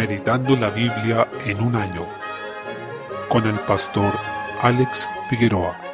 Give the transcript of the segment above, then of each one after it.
Meditando la Biblia en un año con el pastor Alex Figueroa.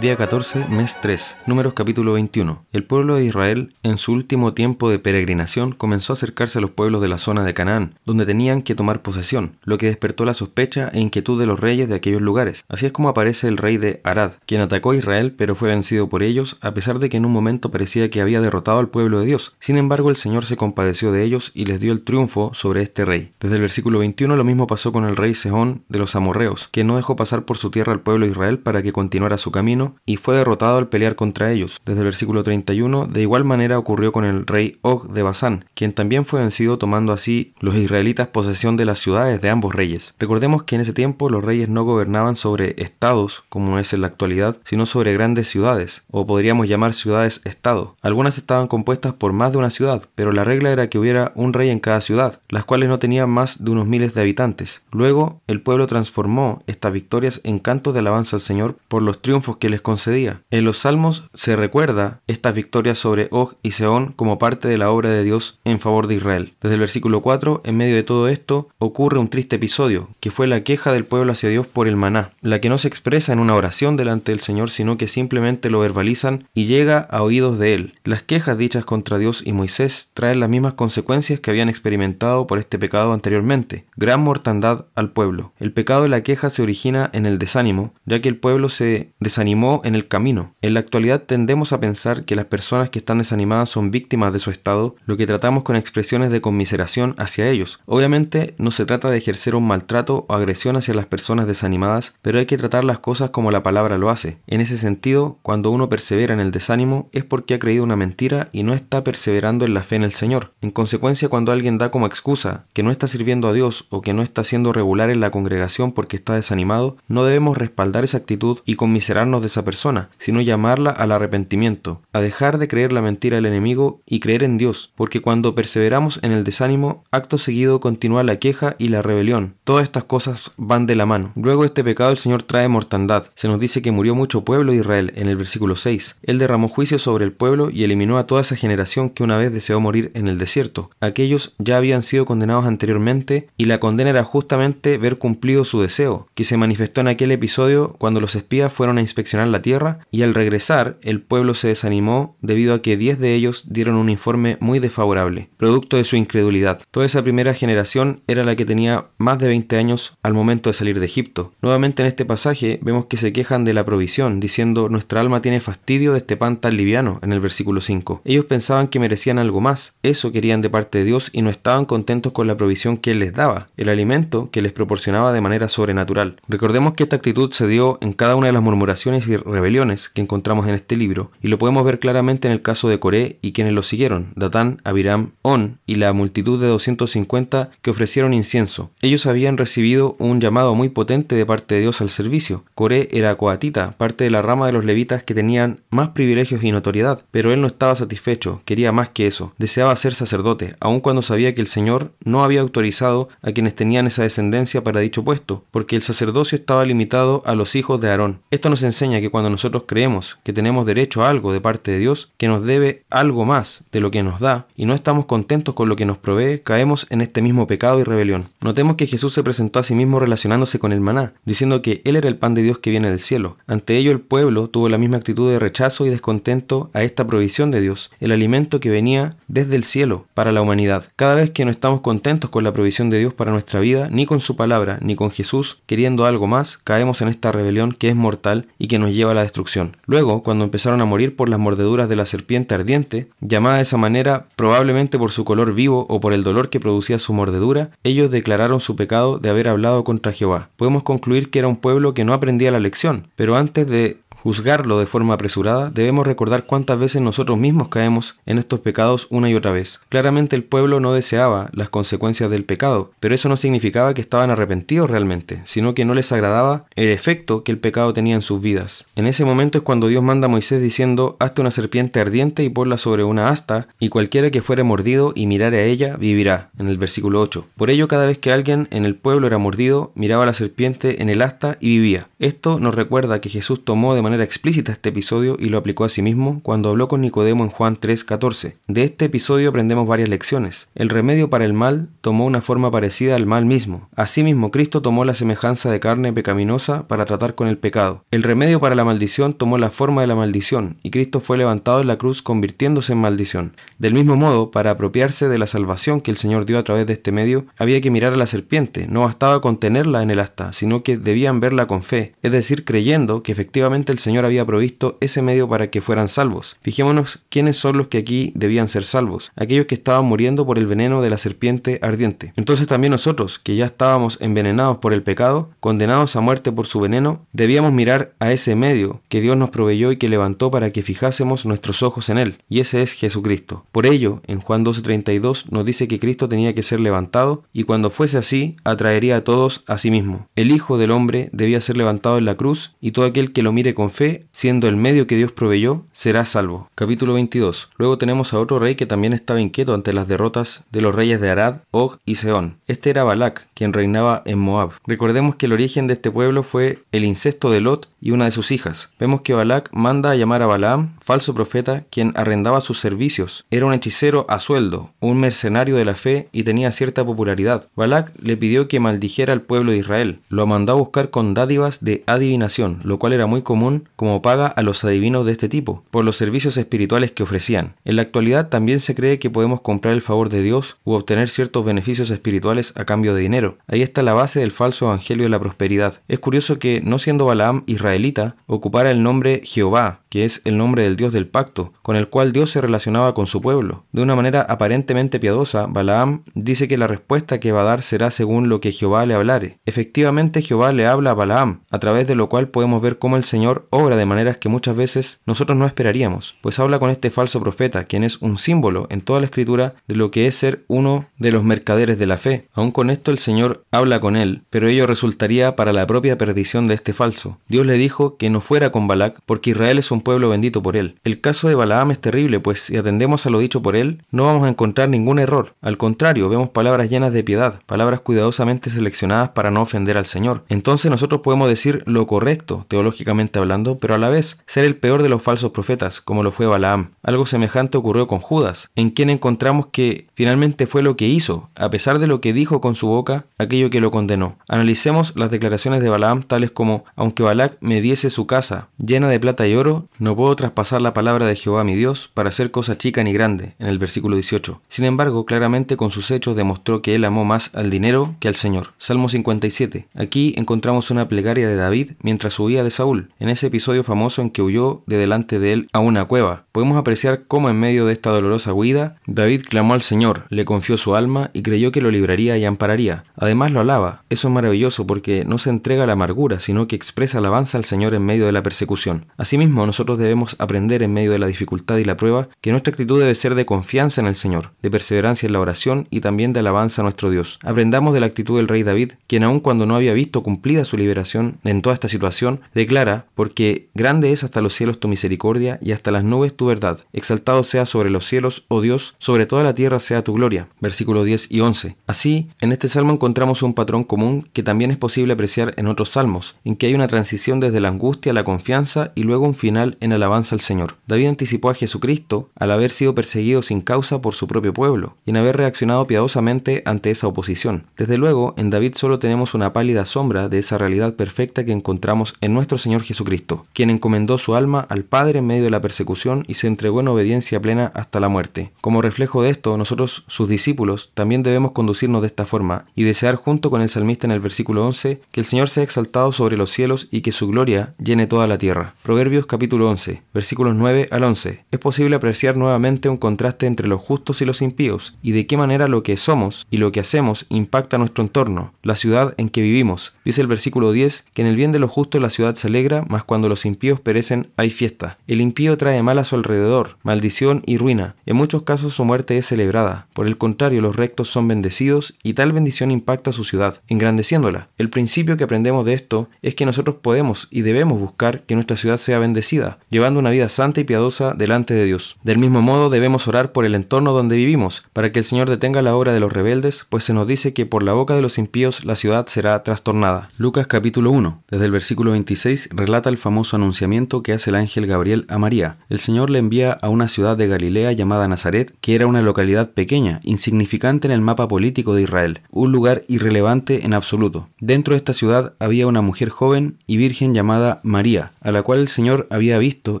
Día 14, mes 3, Números capítulo 21. El pueblo de Israel, en su último tiempo de peregrinación, comenzó a acercarse a los pueblos de la zona de Canaán, donde tenían que tomar posesión, lo que despertó la sospecha e inquietud de los reyes de aquellos lugares. Así es como aparece el rey de Arad, quien atacó a Israel pero fue vencido por ellos, a pesar de que en un momento parecía que había derrotado al pueblo de Dios. Sin embargo, el Señor se compadeció de ellos y les dio el triunfo sobre este rey. Desde el versículo 21 lo mismo pasó con el rey Sehón de los amorreos, que no dejó pasar por su tierra al pueblo de Israel para que continuara su camino y fue derrotado al pelear contra ellos. Desde el versículo 31, de igual manera ocurrió con el rey Og de Basán, quien también fue vencido tomando así los israelitas posesión de las ciudades de ambos reyes. Recordemos que en ese tiempo los reyes no gobernaban sobre estados, como es en la actualidad, sino sobre grandes ciudades, o podríamos llamar ciudades-estado. Algunas estaban compuestas por más de una ciudad, pero la regla era que hubiera un rey en cada ciudad, las cuales no tenían más de unos miles de habitantes. Luego, el pueblo transformó estas victorias en cantos de alabanza al Señor por los triunfos que concedía. En los Salmos se recuerda estas victorias sobre Og y Seón como parte de la obra de Dios en favor de Israel. Desde el versículo 4, en medio de todo esto, ocurre un triste episodio, que fue la queja del pueblo hacia Dios por el maná, la que no se expresa en una oración delante del Señor, sino que simplemente lo verbalizan y llega a oídos de él. Las quejas dichas contra Dios y Moisés traen las mismas consecuencias que habían experimentado por este pecado anteriormente, gran mortandad al pueblo. El pecado de la queja se origina en el desánimo, ya que el pueblo se desanimó en el camino. En la actualidad tendemos a pensar que las personas que están desanimadas son víctimas de su estado, lo que tratamos con expresiones de conmiseración hacia ellos. Obviamente no se trata de ejercer un maltrato o agresión hacia las personas desanimadas, pero hay que tratar las cosas como la palabra lo hace. En ese sentido, cuando uno persevera en el desánimo es porque ha creído una mentira y no está perseverando en la fe en el Señor. En consecuencia, cuando alguien da como excusa que no está sirviendo a Dios o que no está siendo regular en la congregación porque está desanimado, no debemos respaldar esa actitud y conmiserarnos de esa persona, sino llamarla al arrepentimiento, a dejar de creer la mentira del enemigo y creer en Dios, porque cuando perseveramos en el desánimo, acto seguido continúa la queja y la rebelión. Todas estas cosas van de la mano. Luego este pecado el Señor trae mortandad. Se nos dice que murió mucho pueblo de Israel en el versículo 6. Él derramó juicio sobre el pueblo y eliminó a toda esa generación que una vez deseó morir en el desierto. Aquellos ya habían sido condenados anteriormente y la condena era justamente ver cumplido su deseo, que se manifestó en aquel episodio cuando los espías fueron a inspeccionar la tierra y al regresar el pueblo se desanimó debido a que 10 de ellos dieron un informe muy desfavorable, producto de su incredulidad. Toda esa primera generación era la que tenía más de 20 años al momento de salir de Egipto. Nuevamente en este pasaje vemos que se quejan de la provisión, diciendo nuestra alma tiene fastidio de este pan tan liviano en el versículo 5. Ellos pensaban que merecían algo más, eso querían de parte de Dios y no estaban contentos con la provisión que Él les daba, el alimento que les proporcionaba de manera sobrenatural. Recordemos que esta actitud se dio en cada una de las murmuraciones y rebeliones que encontramos en este libro, y lo podemos ver claramente en el caso de Coré y quienes lo siguieron, Datán, Abiram, On y la multitud de 250 que ofrecieron incienso. Ellos habían recibido un llamado muy potente de parte de Dios al servicio. Coré era coatita, parte de la rama de los levitas que tenían más privilegios y notoriedad, pero él no estaba satisfecho, quería más que eso, deseaba ser sacerdote, aun cuando sabía que el Señor no había autorizado a quienes tenían esa descendencia para dicho puesto, porque el sacerdocio estaba limitado a los hijos de Aarón. Esto nos enseña que cuando nosotros creemos que tenemos derecho a algo de parte de Dios, que nos debe algo más de lo que nos da, y no estamos contentos con lo que nos provee, caemos en este mismo pecado y rebelión. Notemos que Jesús se presentó a sí mismo relacionándose con el maná, diciendo que Él era el pan de Dios que viene del cielo. Ante ello el pueblo tuvo la misma actitud de rechazo y descontento a esta provisión de Dios, el alimento que venía desde el cielo para la humanidad. Cada vez que no estamos contentos con la provisión de Dios para nuestra vida, ni con su palabra, ni con Jesús, queriendo algo más, caemos en esta rebelión que es mortal y que nos lleva a la destrucción. Luego, cuando empezaron a morir por las mordeduras de la serpiente ardiente, llamada de esa manera probablemente por su color vivo o por el dolor que producía su mordedura, ellos declararon su pecado de haber hablado contra Jehová. Podemos concluir que era un pueblo que no aprendía la lección, pero antes de juzgarlo de forma apresurada, debemos recordar cuántas veces nosotros mismos caemos en estos pecados una y otra vez. Claramente el pueblo no deseaba las consecuencias del pecado, pero eso no significaba que estaban arrepentidos realmente, sino que no les agradaba el efecto que el pecado tenía en sus vidas. En ese momento es cuando Dios manda a Moisés diciendo, hazte una serpiente ardiente y ponla sobre una asta, y cualquiera que fuere mordido y mirare a ella, vivirá, en el versículo 8. Por ello, cada vez que alguien en el pueblo era mordido, miraba a la serpiente en el asta y vivía. Esto nos recuerda que Jesús tomó de manera manera explícita este episodio y lo aplicó a sí mismo cuando habló con Nicodemo en Juan 3:14. De este episodio aprendemos varias lecciones. El remedio para el mal tomó una forma parecida al mal mismo. Asimismo, Cristo tomó la semejanza de carne pecaminosa para tratar con el pecado. El remedio para la maldición tomó la forma de la maldición y Cristo fue levantado en la cruz convirtiéndose en maldición. Del mismo modo, para apropiarse de la salvación que el Señor dio a través de este medio, había que mirar a la serpiente. No bastaba con tenerla en el asta, sino que debían verla con fe, es decir, creyendo que efectivamente el Señor había provisto ese medio para que fueran salvos. Fijémonos quiénes son los que aquí debían ser salvos, aquellos que estaban muriendo por el veneno de la serpiente ardiente. Entonces también nosotros, que ya estábamos envenenados por el pecado, condenados a muerte por su veneno, debíamos mirar a ese medio que Dios nos proveyó y que levantó para que fijásemos nuestros ojos en él, y ese es Jesucristo. Por ello, en Juan 12:32 nos dice que Cristo tenía que ser levantado y cuando fuese así, atraería a todos a sí mismo. El Hijo del Hombre debía ser levantado en la cruz y todo aquel que lo mire con fe, siendo el medio que Dios proveyó, será salvo. Capítulo 22. Luego tenemos a otro rey que también estaba inquieto ante las derrotas de los reyes de Arad, Og y Seón. Este era Balac, quien reinaba en Moab. Recordemos que el origen de este pueblo fue el incesto de Lot y una de sus hijas. Vemos que Balac manda a llamar a Balaam, falso profeta, quien arrendaba sus servicios. Era un hechicero a sueldo, un mercenario de la fe y tenía cierta popularidad. Balac le pidió que maldijera al pueblo de Israel. Lo mandó a buscar con dádivas de adivinación, lo cual era muy común como paga a los adivinos de este tipo, por los servicios espirituales que ofrecían. En la actualidad también se cree que podemos comprar el favor de Dios u obtener ciertos beneficios espirituales a cambio de dinero. Ahí está la base del falso evangelio de la prosperidad. Es curioso que, no siendo Balaam israelita, ocupara el nombre Jehová, que es el nombre del Dios del pacto, con el cual Dios se relacionaba con su pueblo. De una manera aparentemente piadosa, Balaam dice que la respuesta que va a dar será según lo que Jehová le hablare. Efectivamente, Jehová le habla a Balaam, a través de lo cual podemos ver cómo el Señor obra de maneras que muchas veces nosotros no esperaríamos, pues habla con este falso profeta, quien es un símbolo en toda la escritura de lo que es ser uno de los mercaderes de la fe. Aun con esto el Señor habla con él, pero ello resultaría para la propia perdición de este falso. Dios le dijo que no fuera con Balac, porque Israel es un pueblo bendito por él. El caso de Balaam es terrible, pues si atendemos a lo dicho por él, no vamos a encontrar ningún error. Al contrario, vemos palabras llenas de piedad, palabras cuidadosamente seleccionadas para no ofender al Señor. Entonces nosotros podemos decir lo correcto, teológicamente hablando, pero a la vez ser el peor de los falsos profetas, como lo fue Balaam. Algo semejante ocurrió con Judas, en quien encontramos que finalmente fue lo que hizo, a pesar de lo que dijo con su boca, aquello que lo condenó. Analicemos las declaraciones de Balaam tales como, aunque Balac me diese su casa llena de plata y oro, no puedo traspasar la palabra de Jehová mi Dios para hacer cosa chica ni grande, en el versículo 18. Sin embargo, claramente con sus hechos demostró que él amó más al dinero que al Señor. Salmo 57. Aquí encontramos una plegaria de David mientras huía de Saúl, en ese episodio famoso en que huyó de delante de él a una cueva. Podemos apreciar cómo en medio de esta dolorosa huida, David clamó al Señor, le confió su alma y creyó que lo libraría y ampararía. Además lo alaba. Eso es maravilloso porque no se entrega a la amargura, sino que expresa alabanza al Señor en medio de la persecución. Asimismo, nosotros debemos aprender en medio de la dificultad y la prueba que nuestra actitud debe ser de confianza en el Señor, de perseverancia en la oración y también de alabanza a nuestro Dios. Aprendamos de la actitud del rey David, quien aun cuando no había visto cumplida su liberación en toda esta situación, declara, porque grande es hasta los cielos tu misericordia y hasta las nubes tu verdad. Exaltado sea sobre los cielos, oh Dios, sobre toda la tierra sea tu gloria. Versículo 10 y 11. Así, en este salmo encontramos un patrón común que también es posible apreciar en otros salmos, en que hay una transición desde la angustia a la confianza y luego un final en alabanza al Señor. David anticipó a Jesucristo al haber sido perseguido sin causa por su propio pueblo y en haber reaccionado piadosamente ante esa oposición. Desde luego, en David solo tenemos una pálida sombra de esa realidad perfecta que encontramos en nuestro Señor Jesucristo, quien encomendó su alma al Padre en medio de la persecución y se entregó en obediencia plena hasta la muerte. Como reflejo de esto, nosotros, sus discípulos, también debemos conducirnos de esta forma y desear junto con el salmista en el versículo 11 que el Señor sea exaltado sobre los cielos y que su gloria llene toda la tierra. Proverbios capítulo 11, versículos 9 al 11. Es posible apreciar nuevamente un contraste entre los justos y los impíos y de qué manera lo que somos y lo que hacemos impacta nuestro entorno, la ciudad en que vivimos. Dice el versículo 10 que en el bien de los justos la ciudad se alegra, mas cuando los impíos perecen hay fiesta. El impío trae mal a su alrededor, maldición y ruina. En muchos casos su muerte es celebrada. Por el contrario, los rectos son bendecidos y tal bendición impacta su ciudad, engrandeciéndola. El principio que aprendemos de esto es que nosotros podemos y debemos buscar que nuestra ciudad sea bendecida llevando una vida santa y piadosa delante de Dios. Del mismo modo debemos orar por el entorno donde vivimos, para que el Señor detenga la obra de los rebeldes, pues se nos dice que por la boca de los impíos la ciudad será trastornada. Lucas capítulo 1, desde el versículo 26, relata el famoso anunciamiento que hace el ángel Gabriel a María. El Señor le envía a una ciudad de Galilea llamada Nazaret, que era una localidad pequeña, insignificante en el mapa político de Israel, un lugar irrelevante en absoluto. Dentro de esta ciudad había una mujer joven y virgen llamada María, a la cual el Señor había visto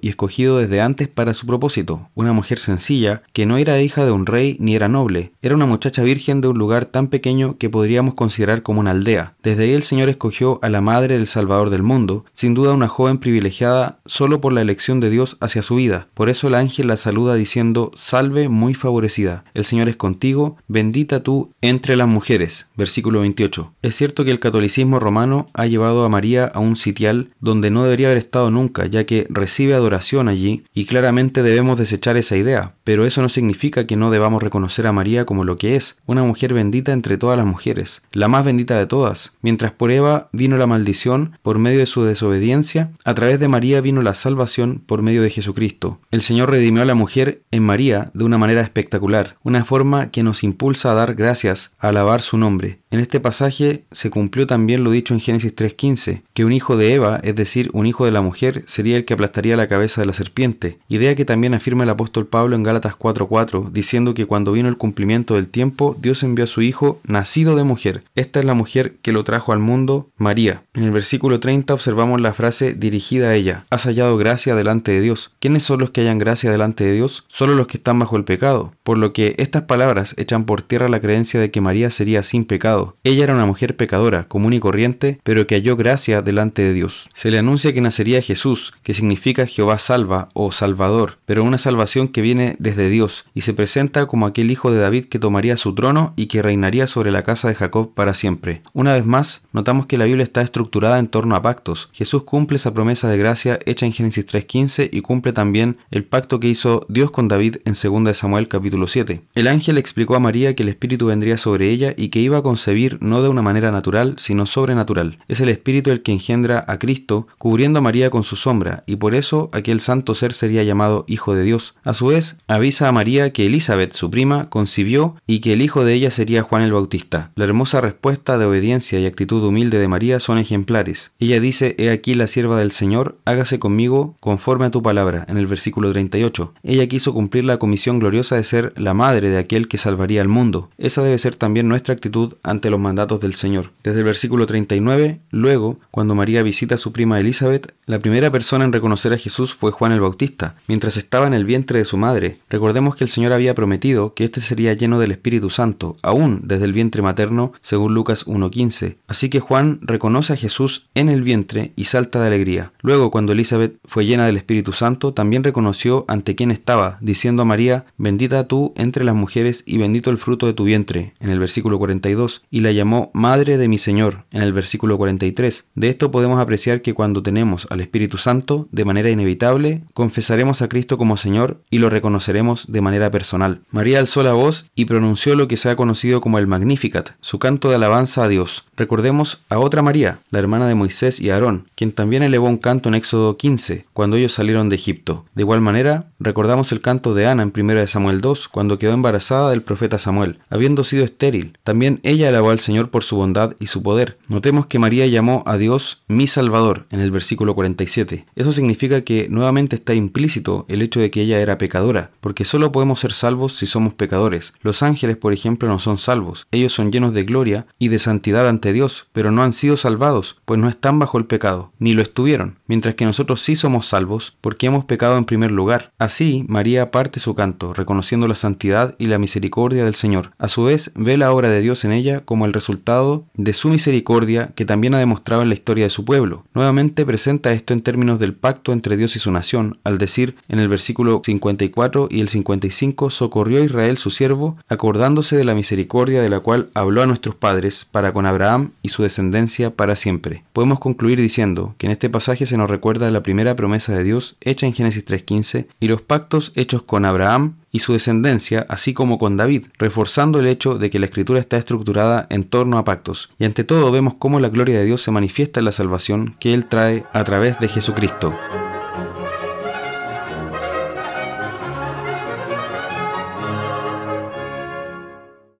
y escogido desde antes para su propósito, una mujer sencilla, que no era hija de un rey ni era noble, era una muchacha virgen de un lugar tan pequeño que podríamos considerar como una aldea. Desde ahí el Señor escogió a la madre del Salvador del mundo, sin duda una joven privilegiada solo por la elección de Dios hacia su vida. Por eso el ángel la saluda diciendo, Salve muy favorecida, el Señor es contigo, bendita tú entre las mujeres. Versículo 28. Es cierto que el catolicismo romano ha llevado a María a un sitial donde no debería haber estado nunca, ya que recibe adoración allí, y claramente debemos desechar esa idea, pero eso no significa que no debamos reconocer a María como lo que es, una mujer bendita entre todas las mujeres, la más bendita de todas. Mientras por Eva vino la maldición por medio de su desobediencia, a través de María vino la salvación por medio de Jesucristo. El Señor redimió a la mujer en María de una manera espectacular, una forma que nos impulsa a dar gracias, a alabar su nombre. En este pasaje se cumplió también lo dicho en Génesis 3.15, que un hijo de Eva, es decir, un hijo de la mujer, sería el que aplastaría la cabeza de la serpiente, idea que también afirma el apóstol Pablo en Gálatas 4.4, diciendo que cuando vino el cumplimiento del tiempo, Dios envió a su hijo nacido de mujer. Esta es la mujer que lo trajo al mundo, María. En el versículo 30 observamos la frase dirigida a ella, has hallado gracia delante de Dios. ¿Quiénes son los que hayan gracia delante de Dios? Solo los que están bajo el pecado, por lo que estas palabras echan por tierra la creencia de que María sería sin pecado ella era una mujer pecadora, común y corriente, pero que halló gracia delante de Dios. Se le anuncia que nacería Jesús, que significa Jehová salva o Salvador, pero una salvación que viene desde Dios, y se presenta como aquel hijo de David que tomaría su trono y que reinaría sobre la casa de Jacob para siempre. Una vez más, notamos que la Biblia está estructurada en torno a pactos. Jesús cumple esa promesa de gracia hecha en Génesis 3.15 y cumple también el pacto que hizo Dios con David en 2 Samuel capítulo 7. El ángel explicó a María que el Espíritu vendría sobre ella y que iba a concebir no de una manera natural, sino sobrenatural. Es el Espíritu el que engendra a Cristo, cubriendo a María con su sombra, y por eso aquel santo ser sería llamado Hijo de Dios. A su vez, avisa a María que Elizabeth, su prima, concibió y que el hijo de ella sería Juan el Bautista. La hermosa respuesta de obediencia y actitud humilde de María son ejemplares. Ella dice, He aquí la sierva del Señor, hágase conmigo conforme a tu palabra, en el versículo 38. Ella quiso cumplir la comisión gloriosa de ser la madre de aquel que salvaría al mundo. Esa debe ser también nuestra actitud ante los mandatos del Señor. Desde el versículo 39, luego, cuando María visita a su prima Elizabeth, la primera persona en reconocer a Jesús fue Juan el Bautista, mientras estaba en el vientre de su madre. Recordemos que el Señor había prometido que éste sería lleno del Espíritu Santo, aún desde el vientre materno, según Lucas 1.15. Así que Juan reconoce a Jesús en el vientre y salta de alegría. Luego, cuando Elizabeth fue llena del Espíritu Santo, también reconoció ante quién estaba, diciendo a María, bendita tú entre las mujeres y bendito el fruto de tu vientre, en el versículo 42 y la llamó Madre de mi Señor en el versículo 43. De esto podemos apreciar que cuando tenemos al Espíritu Santo, de manera inevitable, confesaremos a Cristo como Señor y lo reconoceremos de manera personal. María alzó la voz y pronunció lo que se ha conocido como el Magnificat, su canto de alabanza a Dios. Recordemos a otra María, la hermana de Moisés y Aarón, quien también elevó un canto en Éxodo 15, cuando ellos salieron de Egipto. De igual manera, recordamos el canto de Ana en 1 Samuel 2, cuando quedó embarazada del profeta Samuel, habiendo sido estéril. También ella al Señor por su bondad y su poder. Notemos que María llamó a Dios mi Salvador en el versículo 47. Eso significa que nuevamente está implícito el hecho de que ella era pecadora, porque solo podemos ser salvos si somos pecadores. Los ángeles, por ejemplo, no son salvos. Ellos son llenos de gloria y de santidad ante Dios, pero no han sido salvados, pues no están bajo el pecado, ni lo estuvieron, mientras que nosotros sí somos salvos, porque hemos pecado en primer lugar. Así, María parte su canto, reconociendo la santidad y la misericordia del Señor. A su vez, ve la obra de Dios en ella como el resultado de su misericordia que también ha demostrado en la historia de su pueblo. Nuevamente presenta esto en términos del pacto entre Dios y su nación, al decir en el versículo 54 y el 55, socorrió a Israel su siervo, acordándose de la misericordia de la cual habló a nuestros padres para con Abraham y su descendencia para siempre. Podemos concluir diciendo que en este pasaje se nos recuerda la primera promesa de Dios hecha en Génesis 3.15 y los pactos hechos con Abraham, y su descendencia, así como con David, reforzando el hecho de que la escritura está estructurada en torno a pactos. Y ante todo vemos cómo la gloria de Dios se manifiesta en la salvación que Él trae a través de Jesucristo.